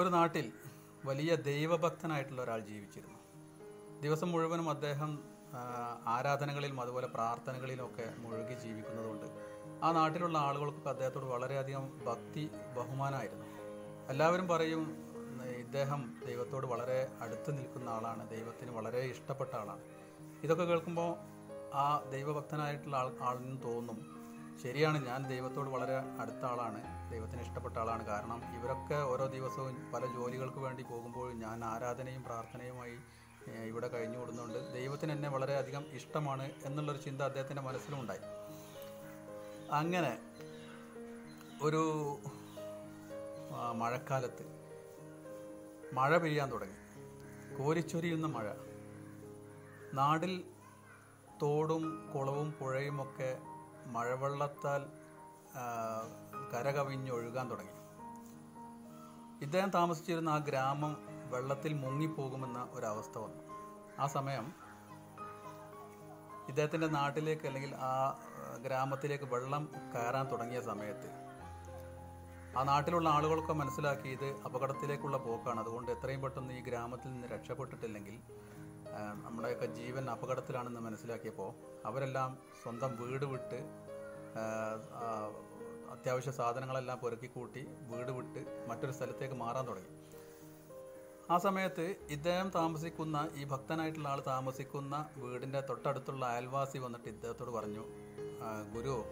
ഒരു നാട്ടിൽ വലിയ ദൈവഭക്തനായിട്ടുള്ള ഒരാൾ ജീവിച്ചിരുന്നു. ദിവസം മുഴുവനും അദ്ദേഹം ആരാധനകളിലും അതുപോലെ പ്രാർത്ഥനകളിലുമൊക്കെ മുഴുകി ജീവിക്കുന്നതുകൊണ്ട് ആ നാട്ടിലുള്ള ആളുകൾക്കൊക്കെ അദ്ദേഹത്തോട് വളരെയധികം ഭക്തി ബഹുമാനമായിരുന്നു. എല്ലാവരും പറയും ഇദ്ദേഹം ദൈവത്തോട് വളരെ അടുത്ത് നിൽക്കുന്ന ആളാണ് ദൈവത്തിന് വളരെ ഇഷ്ടപ്പെട്ട ആളാണ്. ഇതൊക്കെ കേൾക്കുമ്പോൾ ആ ദൈവഭക്തനായിട്ടുള്ള ആൾ ആളിനും തോന്നും ശരിയാണ് ഞാൻ ദൈവത്തോട് വളരെ അടുത്ത ആളാണ് ദൈവത്തിന് ഇഷ്ടപ്പെട്ട ആളാണ്. കാരണം ഇവരൊക്കെ ഓരോ ദിവസവും പല ജോലികൾക്ക് വേണ്ടി പോകുമ്പോൾ ഞാൻ ആരാധനയും പ്രാർത്ഥനയുമായി ഇവിടെ കഴിഞ്ഞു കൂടുന്നുണ്ട്. ദൈവത്തിന് എന്നെ വളരെയധികം ഇഷ്ടമാണ് എന്നുള്ളൊരു ചിന്ത അദ്ദേഹത്തിന്റെ മനസ്സിലുണ്ടായി അങ്ങനെ ഒരു മഴക്കാലത്ത് മഴ പെയ്യാൻ തുടങ്ങി. കോരിച്ചൊരിയുന്ന മഴ. നാടിൽ തോടും കുളവും പുഴയുമൊക്കെ മഴവെള്ളത്താൽ കരകവിഞ്ഞൊഴുകാൻ തുടങ്ങി. ഇദ്ദേഹം താമസിച്ചിരുന്ന ആ ഗ്രാമം വെള്ളത്തിൽ മുങ്ങിപ്പോകുമെന്ന ഒരവസ്ഥ വന്നു. ആ സമയം ഇദ്ദേഹത്തിന്റെ നാട്ടിലേക്ക് അല്ലെങ്കിൽ ആ ഗ്രാമത്തിലേക്ക് വെള്ളം കയറാൻ തുടങ്ങിയ സമയത്ത് ആ നാട്ടിലുള്ള ആളുകളൊക്കെ മനസ്സിലാക്കി ഇത് അപകടത്തിലേക്കുള്ള പോക്കാണ്. അതുകൊണ്ട് എത്രയും പെട്ടെന്ന് ഈ ഗ്രാമത്തിൽ നിന്ന് രക്ഷപ്പെട്ടിട്ടില്ലെങ്കിൽ നമ്മുടെയൊക്കെ ജീവൻ അപകടത്തിലാണെന്ന് മനസ്സിലാക്കിയപ്പോൾ അവരെല്ലാം സ്വന്തം വീട് വിട്ട് അത്യാവശ്യ സാധനങ്ങളെല്ലാം പെറുക്കി കൂട്ടി വീട് വിട്ട് മറ്റൊരു സ്ഥലത്തേക്ക് മാറാൻ തുടങ്ങി. ആ സമയത്ത് ഇദ്ദേഹം താമസിക്കുന്ന ഈ ഭക്തനായിട്ടുള്ള ആൾ താമസിക്കുന്ന വീടിന്റെ തൊട്ടടുത്തുള്ള അയൽവാസി വന്നിട്ട് ഇദ്ദേഹത്തോട് പറഞ്ഞു "ആ, ഗുരു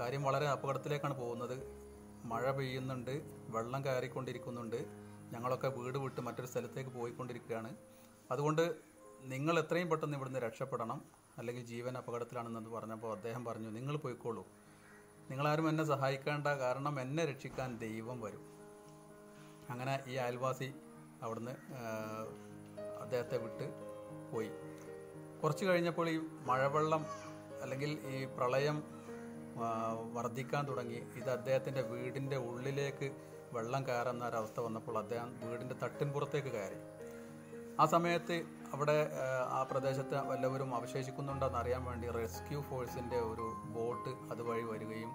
കാര്യം വളരെ അപകടത്തിലേക്കാണ് പോകുന്നത്. മഴ പെയ്യുന്നുണ്ട് വെള്ളം കയറിക്കൊണ്ടിരിക്കുന്നുണ്ട്. ഞങ്ങളൊക്കെ വീട് വിട്ട് മറ്റൊരു സ്ഥലത്തേക്ക് പോയിക്കൊണ്ടിരിക്കുകയാണ്. അതുകൊണ്ട് നിങ്ങൾ എത്രയും പെട്ടെന്ന് ഇവിടുന്ന് രക്ഷപ്പെടണം. അല്ലെങ്കിൽ ജീവൻ അപകടത്തിലാണെന്ന് പറഞ്ഞപ്പോൾ അദ്ദേഹം പറഞ്ഞു നിങ്ങൾ പോയിക്കോളൂ. നിങ്ങളാരും എന്നെ സഹായിക്കേണ്ട കാരണം എന്നെ രക്ഷിക്കാൻ ദൈവം വരും. അങ്ങനെ ഈ അയൽവാസി അവിടുന്ന് അദ്ദേഹത്തെ വിട്ട് പോയി. കുറച്ച് കഴിഞ്ഞപ്പോൾ ഈ മഴവെള്ളം അല്ലെങ്കിൽ ഈ പ്രളയം വർദ്ധിക്കാൻ തുടങ്ങി. ഇത് അദ്ദേഹത്തിന്റെ വീടിന്റെ ഉള്ളിലേക്ക് വെള്ളം കയറുന്ന ഒരവസ്ഥ വന്നപ്പോൾ അദ്ദേഹം വീടിന്റെ തട്ടിൻപുറത്തേക്ക് കയറി. ആ സമയത്ത് അവിടെ ആ, പ്രദേശത്ത് വല്ലവരും അവശേഷിക്കുന്നുണ്ടെന്ന് അറിയാൻ വേണ്ടി റെസ്ക്യൂ ഫോഴ്സിന്റെ ഒരു ബോട്ട് അതുവഴി വരികയും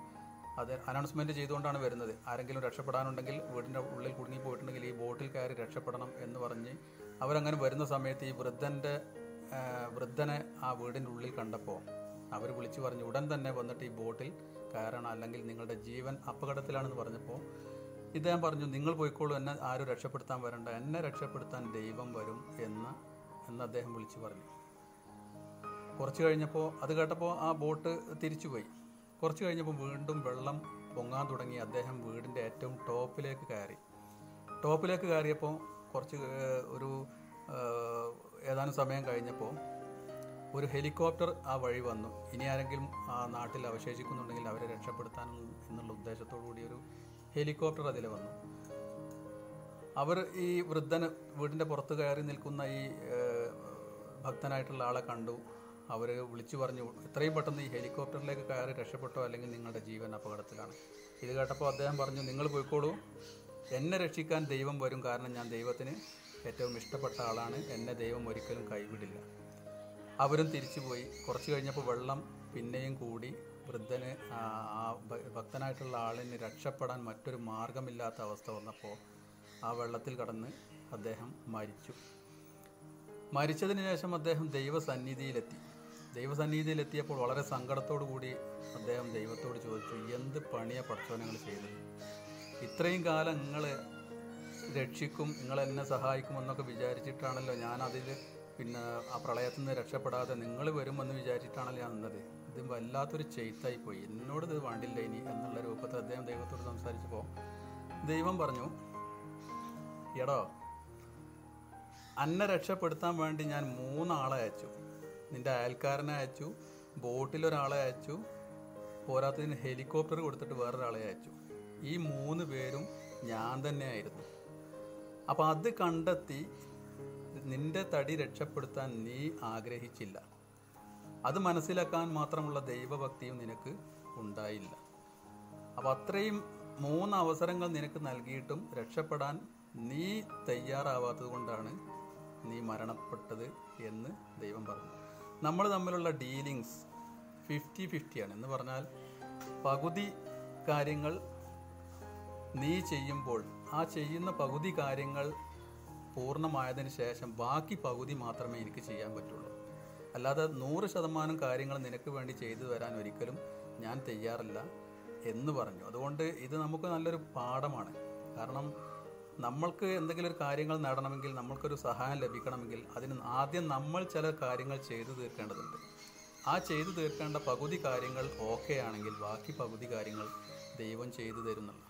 അത് അനൗൺസ്മെന്റ് ചെയ്തുകൊണ്ടാണ് വരുന്നത്. ആരെങ്കിലും രക്ഷപ്പെടാനുണ്ടെങ്കിൽ വീടിന്റെ ഉള്ളിൽ കുടുങ്ങി പോയിട്ടുണ്ടെങ്കിൽ ഈ ബോട്ടിൽ കയറി രക്ഷപ്പെടണം എന്ന് പറഞ്ഞ് അവരങ്ങനെ വരുന്ന സമയത്ത് ഈ വൃദ്ധന്റെ വൃദ്ധനെ ആ വീടിന്റെ ഉള്ളിൽ കണ്ടപ്പോൾ അവർ വിളിച്ചു പറഞ്ഞു ഉടൻ തന്നെ വന്നിട്ട് ഈ ബോട്ടിൽ കയറണം. അല്ലെങ്കിൽ നിങ്ങളുടെ ജീവൻ അപകടത്തിലാണെന്ന് പറഞ്ഞപ്പോൾ ഇദ്ദേഹം പറഞ്ഞു നിങ്ങൾ പോയിക്കോളൂ എന്നെ ആരും രക്ഷപ്പെടുത്താൻ വരണ്ട എന്നെ രക്ഷപ്പെടുത്താൻ ദൈവം വരും എന്ന് എന്ന് അദ്ദേഹം വിളിച്ചു പറഞ്ഞു. കുറച്ച് കഴിഞ്ഞപ്പോൾ അത് കേട്ടപ്പോൾ ആ ബോട്ട് തിരിച്ചുപോയി. കുറച്ച് കഴിഞ്ഞപ്പോൾ വീണ്ടും വെള്ളം പൊങ്ങാൻ തുടങ്ങി അദ്ദേഹം വീടിന്റെ ഏറ്റവും ടോപ്പിലേക്ക് കയറി. ടോപ്പിലേക്ക് കയറിയപ്പോൾ കുറച്ച് ഒരു ഏതാനും സമയം കഴിഞ്ഞപ്പോൾ ഒരു ഹെലികോപ്റ്റർ ആ വഴി വന്നു. ഇനി ആരെങ്കിലും ആ നാട്ടിൽ അവശേഷിക്കുന്നുണ്ടെങ്കിൽ അവരെ രക്ഷപ്പെടുത്താൻ എന്നുള്ള ഉദ്ദേശത്തോടു കൂടി ഒരു ഹെലികോപ്റ്റർ അതിൽ വന്നു. അവർ ഈ വൃദ്ധന് വീടിന്റെ പുറത്ത് കയറി നിൽക്കുന്ന ഈ ഭക്തനായിട്ടുള്ള ആളെ കണ്ടു. അവർ വിളിച്ചു പറഞ്ഞു എത്രയും പെട്ടെന്ന് ഈ ഹെലികോപ്റ്ററിലേക്ക് കയറി രക്ഷപ്പെട്ടോ അല്ലെങ്കിൽ നിങ്ങളുടെ ജീവൻ അപകടത്തിലാണ്. ഇത് കേട്ടപ്പോൾ അദ്ദേഹം പറഞ്ഞു നിങ്ങൾ പോയിക്കോളൂ. എന്നെ രക്ഷിക്കാൻ ദൈവം വരും. കാരണം ഞാൻ ദൈവത്തിന് ഏറ്റവും ഇഷ്ടപ്പെട്ട ആളാണ്. എന്നെ ദൈവം ഒരിക്കലും കൈവിടില്ല. അവരും തിരിച്ചുപോയി. കുറച്ച് കഴിഞ്ഞപ്പോൾ വെള്ളം പിന്നെയും കൂടി വൃദ്ധന് ഭക്തനായിട്ടുള്ള ആളിന് രക്ഷപ്പെടാൻ മറ്റൊരു മാർഗമില്ലാത്ത അവസ്ഥ വന്നപ്പോൾ ആ വെള്ളത്തിൽ കടന്ന് അദ്ദേഹം മരിച്ചു. മരിച്ചതിന് ശേഷം അദ്ദേഹം ദൈവസന്നിധിയിലെത്തി. ദൈവസന്നിധിയിലെത്തിയപ്പോൾ വളരെ സങ്കടത്തോടു കൂടി അദ്ദേഹം ദൈവത്തോട് ചോദിച്ചു എന്ത് പണിയ പഠിച്ചവനങ്ങൾ ചെയ്തത്? ഇത്രയും കാലം നിങ്ങൾ രക്ഷിക്കും നിങ്ങൾ എന്നെ സഹായിക്കുമെന്നൊക്കെ വിചാരിച്ചിട്ടാണല്ലോ ഞാൻ അതിൽ പിന്നെ ആ പ്രളയത്തിൽ നിന്ന് രക്ഷപ്പെടാതെ നിങ്ങൾ വരുമെന്ന് വിചാരിച്ചിട്ടാണല്ലോ ഞാൻ നിന്നത്. ഇത് വല്ലാത്തൊരു ചെയ്ത്തായി പോയി എന്നോട് ഇത് വേണ്ടില്ല ഇനി എന്നുള്ള രൂപത്തിൽ അദ്ദേഹം ദൈവത്തോട് സംസാരിച്ചപ്പോൾ ദൈവം പറഞ്ഞു എടോ അന്നെ രക്ഷപ്പെടുത്താൻ വേണ്ടി ഞാൻ മൂന്നാളെ അയച്ചു. നിന്റെ അയൽക്കാരനെ അയച്ചു ബോട്ടിൽ ഒരാളെ അയച്ചു പോരാത്തതിന് ഹെലികോപ്റ്റർ കൊടുത്തിട്ട് വേറൊരാളെ അയച്ചു. ഈ മൂന്ന് പേരും ഞാൻ തന്നെയായിരുന്നു. അപ്പം അത് കണ്ടെത്തി നിന്റെ തടി രക്ഷപ്പെടുത്താൻ നീ ആഗ്രഹിച്ചില്ല. അത് മനസ്സിലാക്കാൻ മാത്രമുള്ള ദൈവഭക്തിയും നിനക്ക് ഉണ്ടായില്ല. അപ്പം അത്രയും മൂന്ന് അവസരങ്ങൾ നിനക്ക് നൽകിയിട്ടും രക്ഷപ്പെടാൻ നീ തയ്യാറാവാത്തത് കൊണ്ടാണ് നീ മരണപ്പെട്ടത് എന്ന് ദൈവം പറഞ്ഞു. നമ്മൾ തമ്മിലുള്ള ഡീലിങ്സ് ഫിഫ്റ്റി ഫിഫ്റ്റിയാണ്. എന്ന് പറഞ്ഞാൽ പകുതി കാര്യങ്ങൾ നീ ചെയ്യുമ്പോൾ ആ ചെയ്യുന്ന പകുതി കാര്യങ്ങൾ പൂർണമായതിന് ശേഷം ബാക്കി പകുതി മാത്രമേ എനിക്ക് ചെയ്യാൻ പറ്റുള്ളൂ. അല്ലാതെ നൂറ് ശതമാനം കാര്യങ്ങൾ നിനക്ക് വേണ്ടി ചെയ്തു തരാൻ ഒരിക്കലും ഞാൻ തയ്യാറല്ല എന്ന് പറഞ്ഞു. അതുകൊണ്ട് ഇത് നമുക്ക് നല്ലൊരു പാഠമാണ്. കാരണം നമ്മൾക്ക് എന്തെങ്കിലും ഒരു കാര്യങ്ങൾ നേടണമെങ്കിൽ നമ്മൾക്കൊരു സഹായം ലഭിക്കണമെങ്കിൽ അതിന് ആദ്യം നമ്മൾ ചില കാര്യങ്ങൾ ചെയ്തു തീർക്കേണ്ടതുണ്ട്. ആ ചെയ്തു തീർക്കേണ്ട പകുതി കാര്യങ്ങൾ ഓക്കെ ആണെങ്കിൽ ബാക്കി പകുതി കാര്യങ്ങൾ ദൈവം ചെയ്തു തരുന്നുള്ളൂ